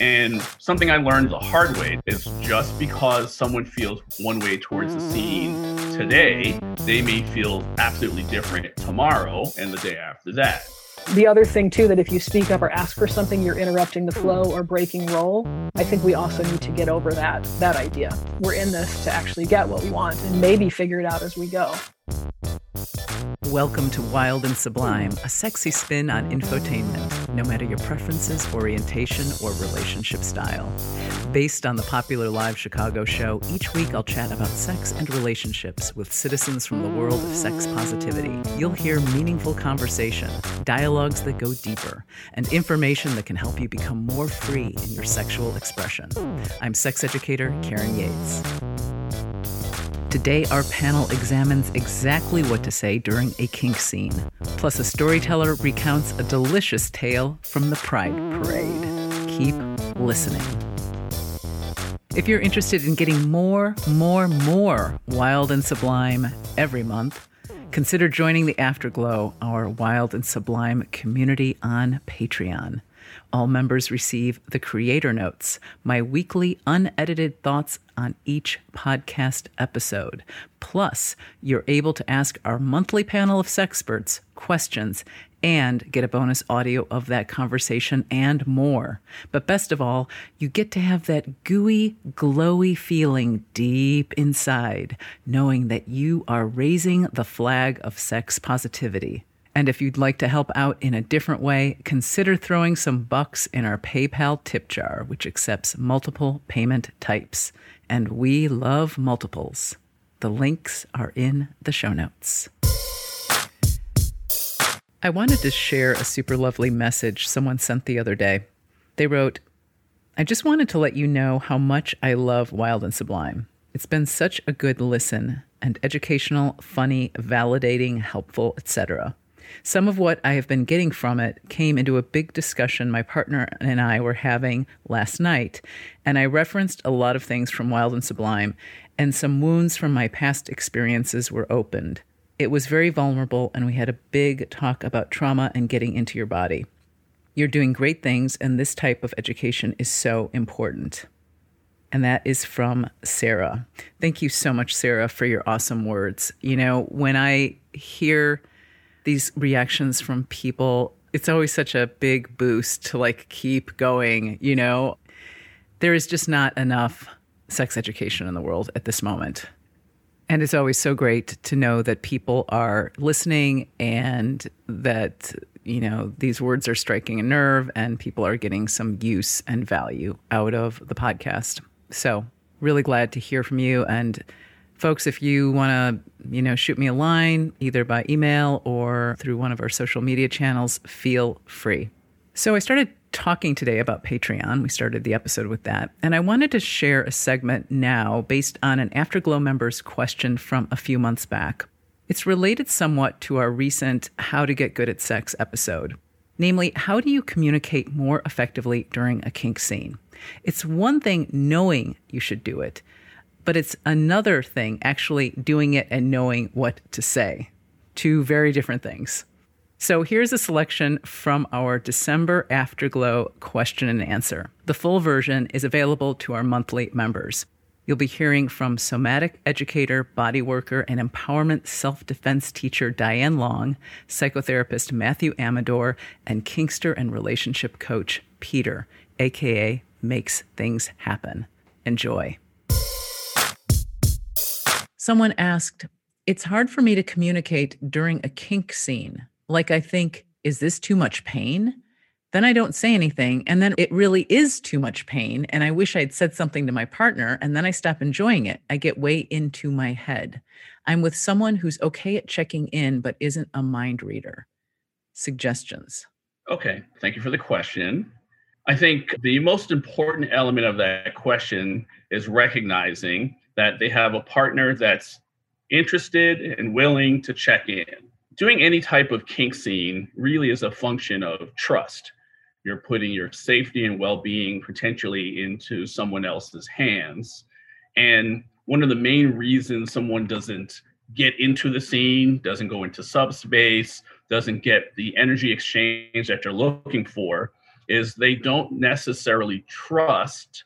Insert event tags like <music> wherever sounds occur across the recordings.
And something I learned the hard way is just because someone feels one way towards the scene today, they may feel absolutely different tomorrow and the day after that. The other thing, too, that if you speak up or ask for something, you're interrupting the flow or breaking role. I think we also need to get over that that idea. We're in this to actually get what we want and maybe figure it out as we go. Welcome to Wild and Sublime, a sexy spin on infotainment, no matter your preferences, orientation, or relationship style. Based on the popular live Chicago show, each week I'll chat about sex and relationships with citizens from the world of sex positivity. You'll hear meaningful conversation, dialogues that go deeper, and information that can help you become more free in your sexual expression. I'm sex educator Karen Yates. Today, our panel examines exactly what to say during a kink scene. Plus, a storyteller recounts a delicious tale from the Pride Parade. Keep listening. If you're interested in getting more, more, more wild and sublime every month, consider joining the Afterglow, our wild and sublime community on Patreon. All members receive the Creator Notes, my weekly unedited thoughts on each podcast episode. Plus, you're able to ask our monthly panel of sexperts questions and get a bonus audio of that conversation and more. But best of all, you get to have that gooey, glowy feeling deep inside, knowing that you are raising the flag of sex positivity. And if you'd like to help out in a different way, consider throwing some bucks in our PayPal tip jar, which accepts multiple payment types. And we love multiples. The links are in the show notes. I wanted to share a super lovely message someone sent the other day. They wrote, I just wanted to let you know how much I love Wild and Sublime. It's been such a good listen and educational, funny, validating, helpful, etc. Some of what I have been getting from it came into a big discussion my partner and I were having last night, and I referenced a lot of things from Wild and Sublime, and some wounds from my past experiences were opened. It was very vulnerable, and we had a big talk about trauma and getting into your body. You're doing great things, and this type of education is so important. And that is from Sarah. Thank you so much, Sarah, for your awesome words. You know, when I hear these reactions from people, it's always such a big boost to like keep going, you know. There is just not enough sex education in the world at this moment. And it's always so great to know that people are listening and that, you know, these words are striking a nerve and people are getting some use and value out of the podcast. So, really glad to hear from you. And folks, if you want to, you know, shoot me a line either by email or through one of our social media channels, feel free. So I started talking today about Patreon. We started the episode with that. And I wanted to share a segment now based on an Afterglow member's question from a few months back. It's related somewhat to our recent How to Get Good at Sex episode. Namely, how do you communicate more effectively during a kink scene? It's one thing knowing you should do it, but it's another thing actually doing it and knowing what to say. Two very different things. So here's a selection from our December Afterglow question and answer. The full version is available to our monthly members. You'll be hearing from somatic educator, body worker, and empowerment self defense teacher Diane Long, psychotherapist Matthew Amador, and Kinkster and relationship coach Peter, aka Makes Things Happen. Enjoy. Someone asked, It's hard for me to communicate during a kink scene. Like, I think, is this too much pain? Then I don't say anything. And then it really is too much pain. And I wish I'd said something to my partner. And then I stop enjoying it. I get way into my head. I'm with someone who's okay at checking in, but isn't a mind reader. Suggestions. Okay. Thank you for the question. I think the most important element of that question is recognizing that they have a partner that's interested and willing to check in. Doing any type of kink scene really is a function of trust. You're putting your safety and well being potentially into someone else's hands. And one of the main reasons someone doesn't get into the scene, doesn't go into subspace, doesn't get the energy exchange that they're looking for is they don't necessarily trust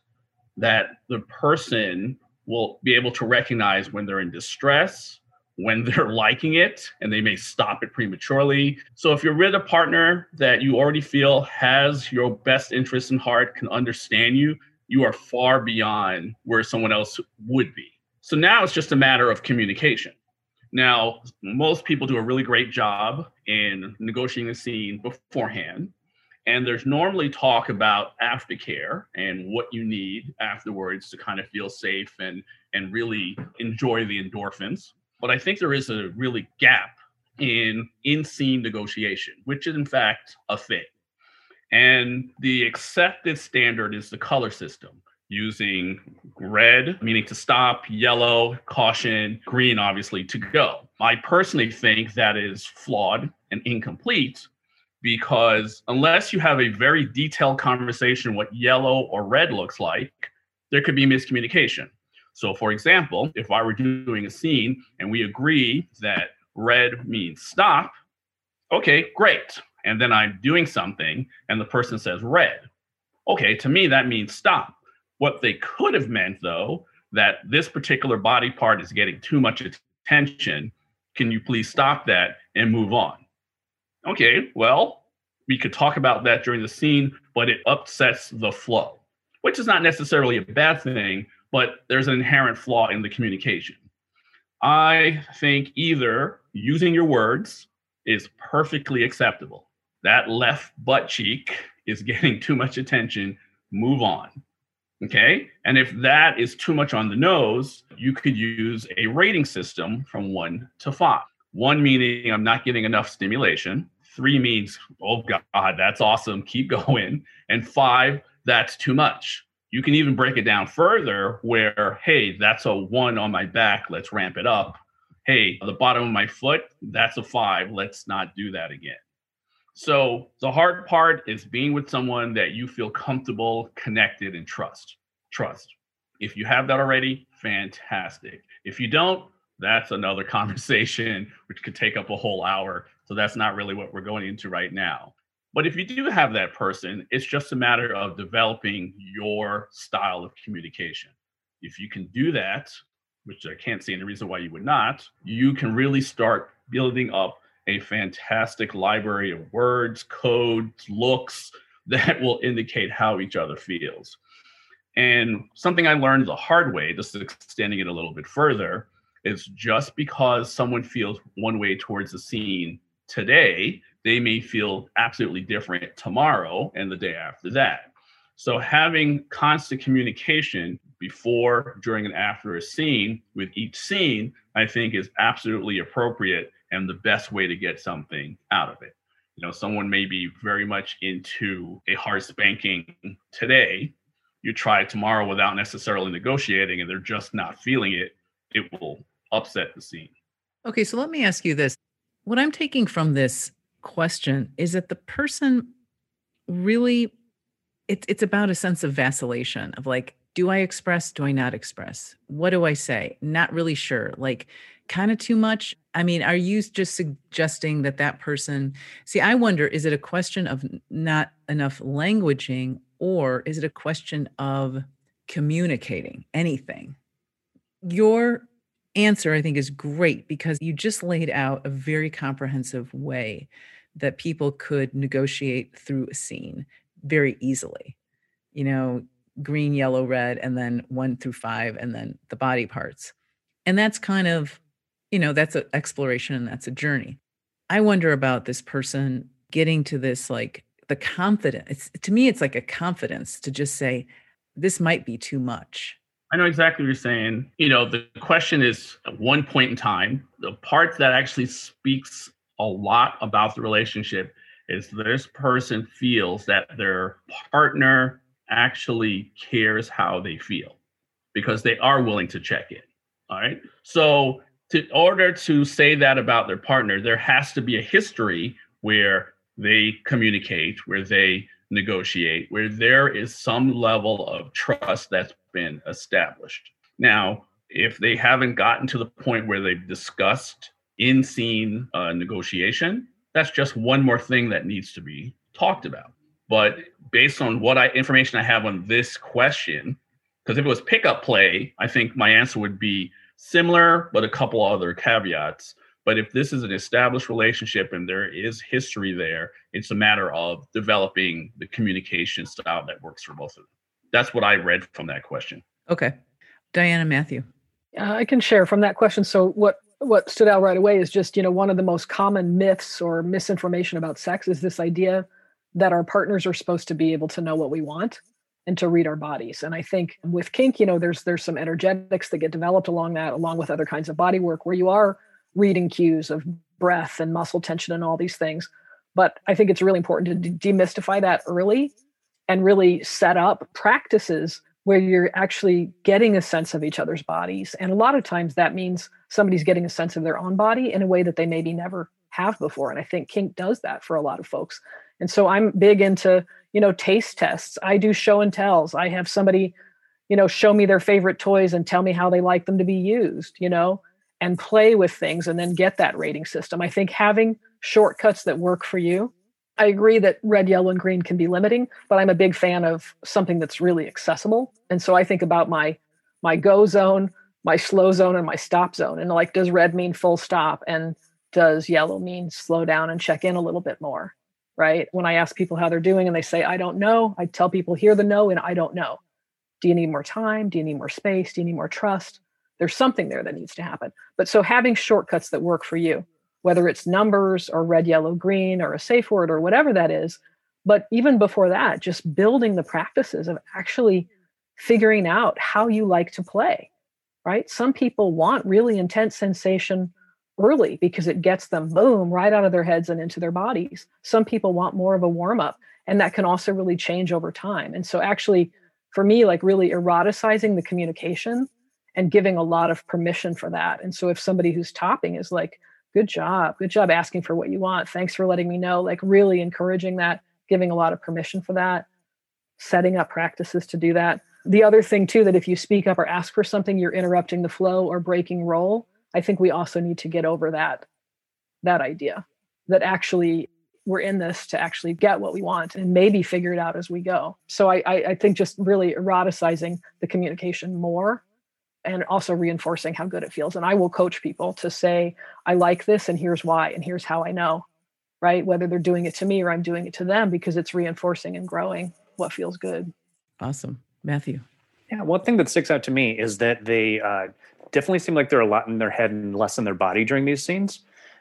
that the person will be able to recognize when they're in distress, when <laughs> they're liking it, and they may stop it prematurely. So if you're with a partner that you already feel has your best interest in heart, can understand you, you are far beyond where someone else would be. So now it's just a matter of communication. Now, most people do a really great job in negotiating the scene beforehand. And there's normally talk about aftercare and what you need afterwards to kind of feel safe and, and really enjoy the endorphins. But I think there is a really gap in in scene negotiation, which is in fact a thing. And the accepted standard is the color system using red, meaning to stop, yellow, caution, green, obviously, to go. I personally think that is flawed and incomplete because unless you have a very detailed conversation what yellow or red looks like, there could be miscommunication. So, for example, if I were doing a scene and we agree that red means stop, okay, great. And then I'm doing something and the person says red. Okay, to me, that means stop. What they could have meant, though, that this particular body part is getting too much attention. Can you please stop that and move on? Okay, well, we could talk about that during the scene, but it upsets the flow, which is not necessarily a bad thing, but there's an inherent flaw in the communication. I think either using your words is perfectly acceptable. That left butt cheek is <laughs> getting too much attention. Move on. Okay. And if that is too much on the nose, you could use a rating system from one to five. One meaning I'm not getting enough stimulation. Three means, oh God, that's awesome. Keep <laughs> going. And five, that's too much. You can even break it down further where, hey, that's a one on my back. Let's ramp it up. Hey, the bottom of my foot, that's a five. Let's not do that again. So the hard part is being with someone that you feel comfortable, connected, and trust. Trust. If you have that already, fantastic. If you don't, that's another <laughs> conversation which could take up a whole hour. So that's not really what we're going into right now. But if you do have that person, it's just a matter of developing your style of communication. If you can do that, which I can't see any reason why you would not, you can really start building up a fantastic library of words, codes, looks <laughs> that will indicate how each other feels. And something I learned the hard way, just extending it a little bit further, is just because someone feels one way towards the scene today they may feel absolutely different tomorrow and the day after that. So having constant communication before, during, and after a scene with each scene, I think is absolutely appropriate and the best way to get something out of it. You know, someone may be very much into a hard spanking today. You try tomorrow without necessarily negotiating and they're just not feeling it, it will upset the scene. Okay, so let me ask you this. What I'm taking from this question is that the person really it's it's about a sense of vacillation of like do I express do I not express? What do I say? Not really sure. Like kind of too much? I mean are you just suggesting that that person see I wonder is it a question of not enough languaging or is it a question of communicating anything? Your answer, I think, is great because you just laid out a very comprehensive way that people could negotiate through a scene very easily. You know, green, yellow, red, and then one through five, and then the body parts. And that's kind of, you know, that's an exploration and that's a journey. I wonder about this person getting to this like the confidence. It's to me, it's like a confidence to just say, this might be too much I know exactly what you're saying. You know, the question is at one point in time, the part that actually speaks a lot about the relationship is this person feels that their partner actually cares how they feel because they are willing to check in. All right. So, to, order to say that about their partner, there has to be a history where they communicate, where they negotiate, where there is some level of trust that's been established. Now, if they haven't gotten to the point where they've discussed in scene uh, negotiation, that's just one more thing that needs to be talked about. But based on what I information I have on this question, because if it was pickup play, I think my answer would be similar, but a couple other caveats. But if this is an established relationship and there is history there, it's a matter of developing the communication style that works for both of them. That's what I read from that question. Okay. Diana Matthew. Uh, I can share from that question. So what what stood out right away is just, you know, one of the most common myths or misinformation about sex is this idea that our partners are supposed to be able to know what we want and to read our bodies. And I think with kink, you know, there's there's some energetics that get developed along that, along with other kinds of body work where you are reading cues of breath and muscle tension and all these things. But I think it's really important to demystify that early and really set up practices where you're actually getting a sense of each other's bodies. And a lot of times that means somebody's getting a sense of their own body in a way that they maybe never have before. And I think kink does that for a lot of folks. And so I'm big into, you know, taste tests. I do show and tells. I have somebody, you know, show me their favorite toys and tell me how they like them to be used, you know, and play with things and then get that rating system. I think having shortcuts that work for you. I agree that red, yellow, and green can be limiting, but I'm a big fan of something that's really accessible. And so I think about my my go zone, my slow zone, and my stop zone. And like, does red mean full stop? And does yellow mean slow down and check in a little bit more? Right. When I ask people how they're doing and they say, I don't know, I tell people, hear the no and I don't know. Do you need more time? Do you need more space? Do you need more trust? There's something there that needs to happen. But so having shortcuts that work for you, whether it's numbers or red, yellow, green or a safe word or whatever that is. But even before that, just building the practices of actually figuring out how you like to play, right? Some people want really intense sensation early because it gets them boom right out of their heads and into their bodies. Some people want more of a warm up, and that can also really change over time. And so, actually, for me, like really eroticizing the communication and giving a lot of permission for that. And so, if somebody who's topping is like, good job, good job asking for what you want, thanks for letting me know, like really encouraging that, giving a lot of permission for that, setting up practices to do that. The other thing, too, that if you speak up or ask for something, you're interrupting the flow or breaking role I think we also need to get over that that idea that actually we're in this to actually get what we want and maybe figure it out as we go. So I, I, think just really eroticizing the communication more and also reinforcing how good it feels. And I will coach people to say, I like this and here's why and here's how I know, right? Whether they're doing it to me or I'm doing it to them because it's reinforcing and growing what feels good. Awesome. Matthew. Yeah, one thing that sticks out to me is that they uh, definitely seem like they're a lot in their head and less in their body during these scenes.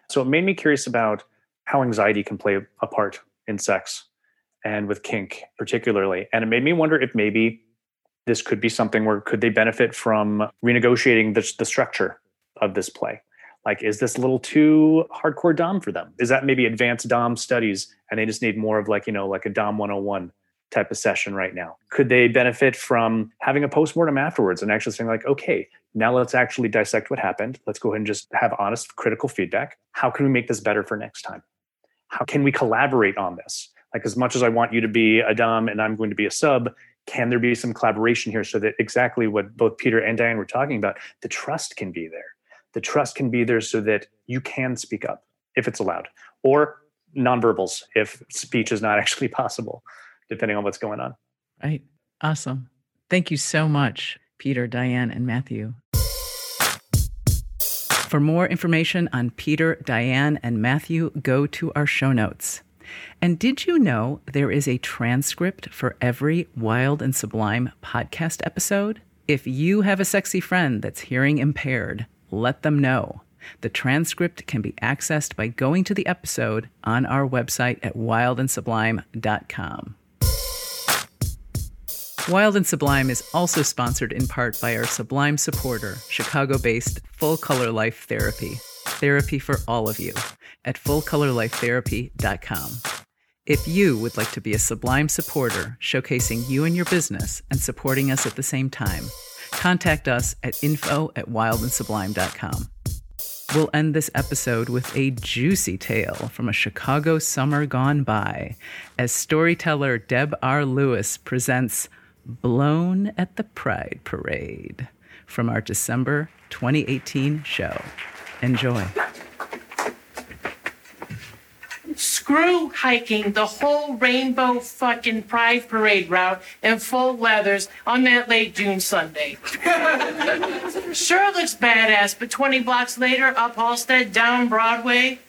So it made me curious about how anxiety can play a part in sex and with kink particularly. And it made me wonder if maybe this could be something where could they benefit from renegotiating the, the structure of this play? Like, is this a little too hardcore Dom for them? Is that maybe advanced Dom studies and they just need more of like, you know, like a Dom 101 type of session right now? Could they benefit from having a postmortem afterwards and actually saying, like, okay, now let's actually dissect what happened. Let's go ahead and just have honest, critical feedback. How can we make this better for next time? How can we collaborate on this? Like, as much as I want you to be a Dom and I'm going to be a sub, can there be some collaboration here so that exactly what both Peter and Diane were talking about, the trust can be there. The trust can be there so that you can speak up if it's allowed, or nonverbals if speech is not <laughs> actually possible depending on what's going on. Right. Awesome. Thank you so much, Peter, Diane, and Matthew. For more information on Peter, Diane, and Matthew, go to our show notes. And did you know there is a transcript for every Wild and Sublime podcast episode? If you have a sexy friend that's hearing impaired, let them know. The transcript can be accessed by going to the episode on our website at wildandsublime.com. Wild and Sublime is also sponsored in part by our Sublime supporter, Chicago based Full Color Life Therapy. Therapy for all of you at fullcolorlifetherapy.com. If you would like to be a Sublime supporter, showcasing you and your business and supporting us at the same time, contact us at info at wildandsublime.com. We'll end this episode with a juicy tale from a Chicago summer gone by as storyteller Deb R. Lewis presents Blown at the Pride Parade from our December 2018 show. Enjoy. Screw hiking the whole rainbow fucking pride parade route in full leathers on that late June Sunday. <laughs> sure looks badass, but 20 blocks later, up Halsted, down Broadway,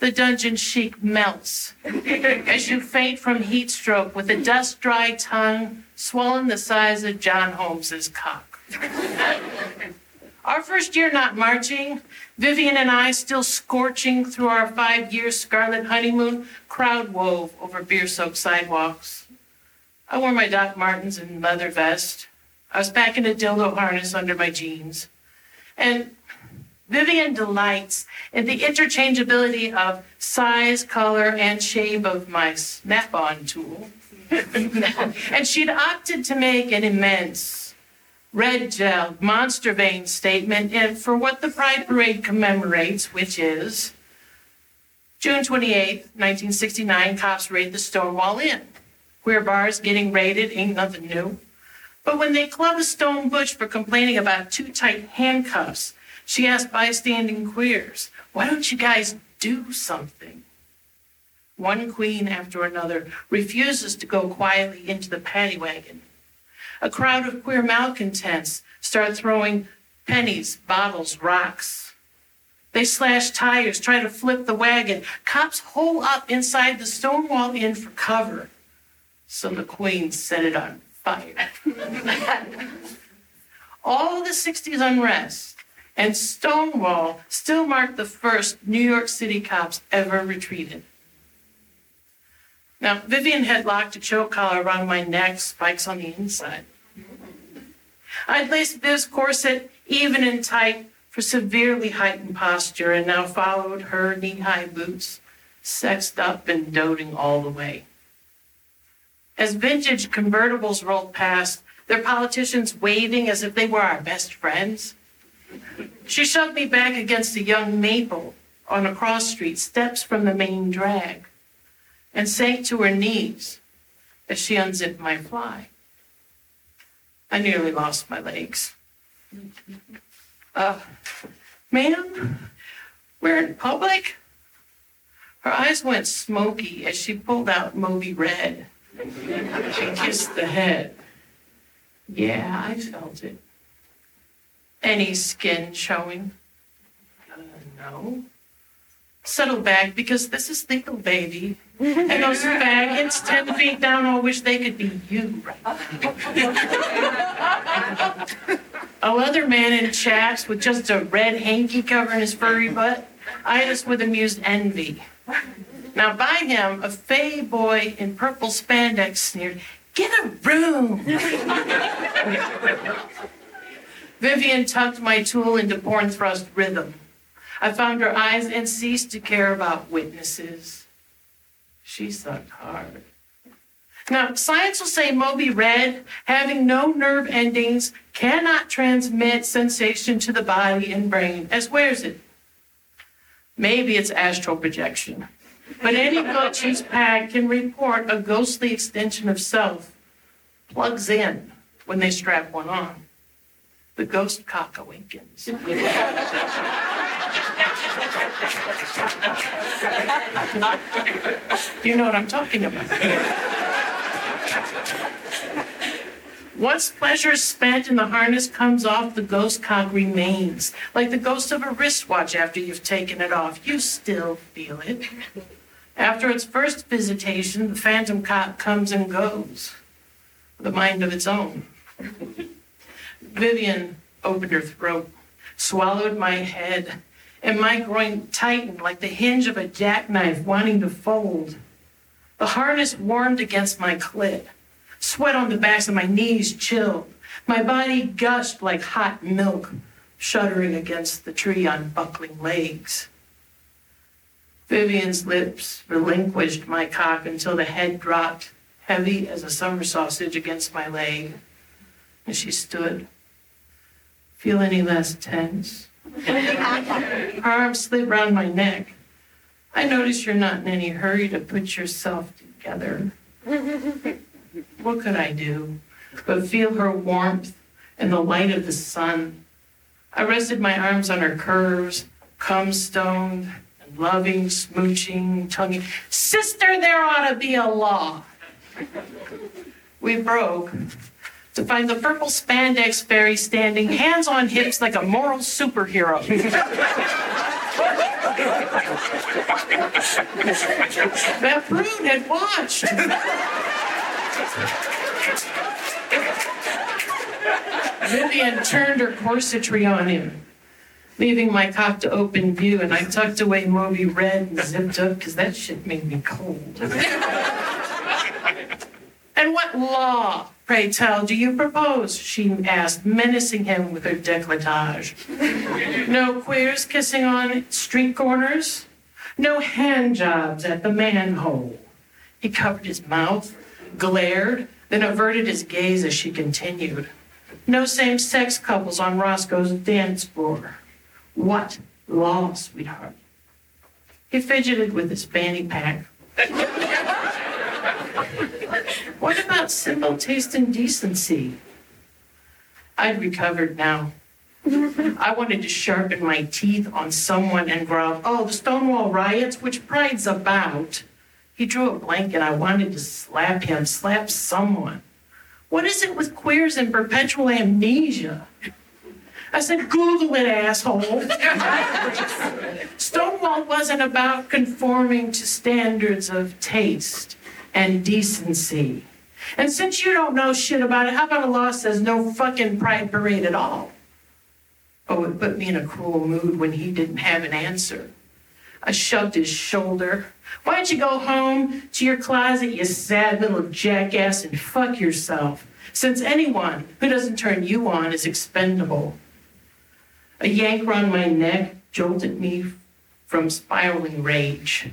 the dungeon chic melts as you faint from heat stroke with a dust dry tongue swollen the size of John Holmes's cock. <laughs> Our first year not marching, Vivian and I still scorching through our five year scarlet honeymoon, crowd wove over beer soaked sidewalks. I wore my Doc Martens and leather vest. I was packing a dildo harness under my jeans. And Vivian delights in the interchangeability of size, color, and shape of my snap on tool. <laughs> and she'd opted to make an immense red gel monster vein statement and for what the Pride Parade commemorates, which is June 28, 1969, cops raid the Stonewall Inn. Queer bars getting raided ain't nothing new. But when they club a stone butch for complaining about too tight handcuffs, she asked bystanding queers, why don't you guys do something? One queen after another refuses to go quietly into the paddy wagon. A crowd of queer malcontents start throwing pennies, bottles, rocks. They slash tires, try to flip the wagon. Cops hole up inside the Stonewall Inn for cover. So the queen set it on fire. <laughs> All the 60s unrest and Stonewall still mark the first New York City cops ever retreated. Now, Vivian had locked a choke collar around my neck, spikes on the inside. I'd laced this corset even and tight for severely heightened posture and now followed her knee high boots, sexed up and doting all the way. As vintage convertibles rolled past, their politicians waving as if they were our best friends, she shoved me back against a young maple on a cross street, steps from the main drag, and sank to her knees as she unzipped my fly. I nearly lost my legs. Uh, ma'am, we're in public? Her eyes went smoky as she pulled out Moby Red. She kissed the head. Yeah, I felt it. Any skin showing? Uh, no. Settle back because this is legal, baby. And those faggots 10 feet down all wish they could be you A other man in chaps with just a red hanky covering his furry butt eyed us with amused envy. Now, by him, a fey boy in purple spandex sneered, Get a room! Vivian tucked my tool into porn thrust rhythm. I found her eyes and ceased to care about witnesses. She sucked hard. Now, science will say Moby Red, having no nerve endings, cannot transmit sensation to the body and brain, as wears it. Maybe it's astral projection. But any butcher's pack can report a ghostly extension of self plugs in when they strap one on the ghost cock awakens. <laughs> <laughs> you know what I'm talking about. Once pleasure is spent and the harness comes off, the ghost cock remains, like the ghost of a wristwatch after you've taken it off. You still feel it. After its first visitation, the phantom cock comes and goes, with a mind of its own. Vivian opened her throat, swallowed my head, and my groin tightened like the hinge of a jackknife wanting to fold. The harness warmed against my clit. Sweat on the backs of my knees chilled. My body gushed like hot milk, shuddering against the tree on buckling legs. Vivian's lips relinquished my cock until the head dropped, heavy as a summer sausage, against my leg. And she stood, feel any less tense. Her arm slid round my neck. I notice you're not in any hurry to put yourself together. what could I do but feel her warmth and the light of the sun? I rested my arms on her curves, cum stoned and loving, smooching, tonguing. Sister, there ought to be a law. We broke to find the purple spandex fairy standing, hands on hips like a moral superhero. that brute had watched. Vivian turned her corsetry on him, leaving my cock to open view, and I tucked away Moby Red and zipped up because that shit made me cold. and what law, pray tell, do you propose? She asked, menacing him with her decolletage. <laughs> no queers kissing on street corners? No hand jobs at the manhole? He covered his mouth, glared, then averted his gaze as she continued. No same sex couples on Roscoe's dance floor. What law, sweetheart? He fidgeted with his fanny pack. <laughs> what about simple taste and decency? I'd recovered now. I wanted to sharpen my teeth on someone and growl, oh, the Stonewall riots, which Pride's about. He drew a blank and I wanted to slap him, slap someone. What is it with queers and perpetual amnesia? I said, Google it, asshole. <laughs> Stonewall wasn't about conforming to standards of taste and decency. And since you don't know shit about it, how about a law says no fucking pride parade at all? Oh, it put me in a cruel mood when he didn't have an answer. I shoved his shoulder. Why don't you go home to your closet, you sad little jackass, and fuck yourself? Since anyone who doesn't turn you on is expendable. A yank round my neck jolted me from spiraling rage.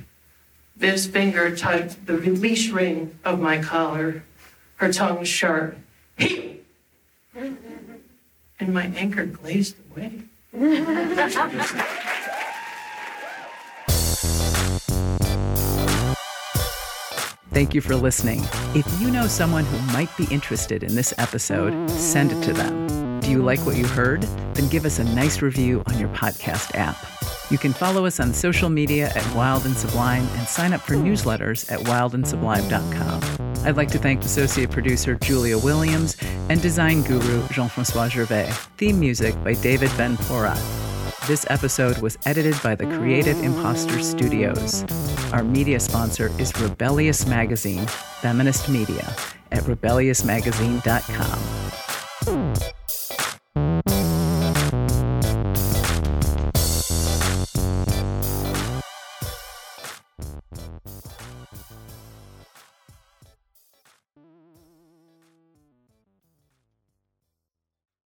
Viv's finger tugged the release ring of my collar, her tongue was sharp. He! And my anger glazed away. Thank you for listening. If you know someone who might be interested in this episode, send it to them. Do you like what you heard? Then give us a nice review on your podcast app. You can follow us on social media at Wild and Sublime and sign up for newsletters at wildandsublime.com. I'd like to thank associate producer Julia Williams and design guru Jean Francois Gervais. Theme music by David Ben Porat. This episode was edited by the Creative Imposter Studios. Our media sponsor is Rebellious Magazine, feminist media, at rebelliousmagazine.com.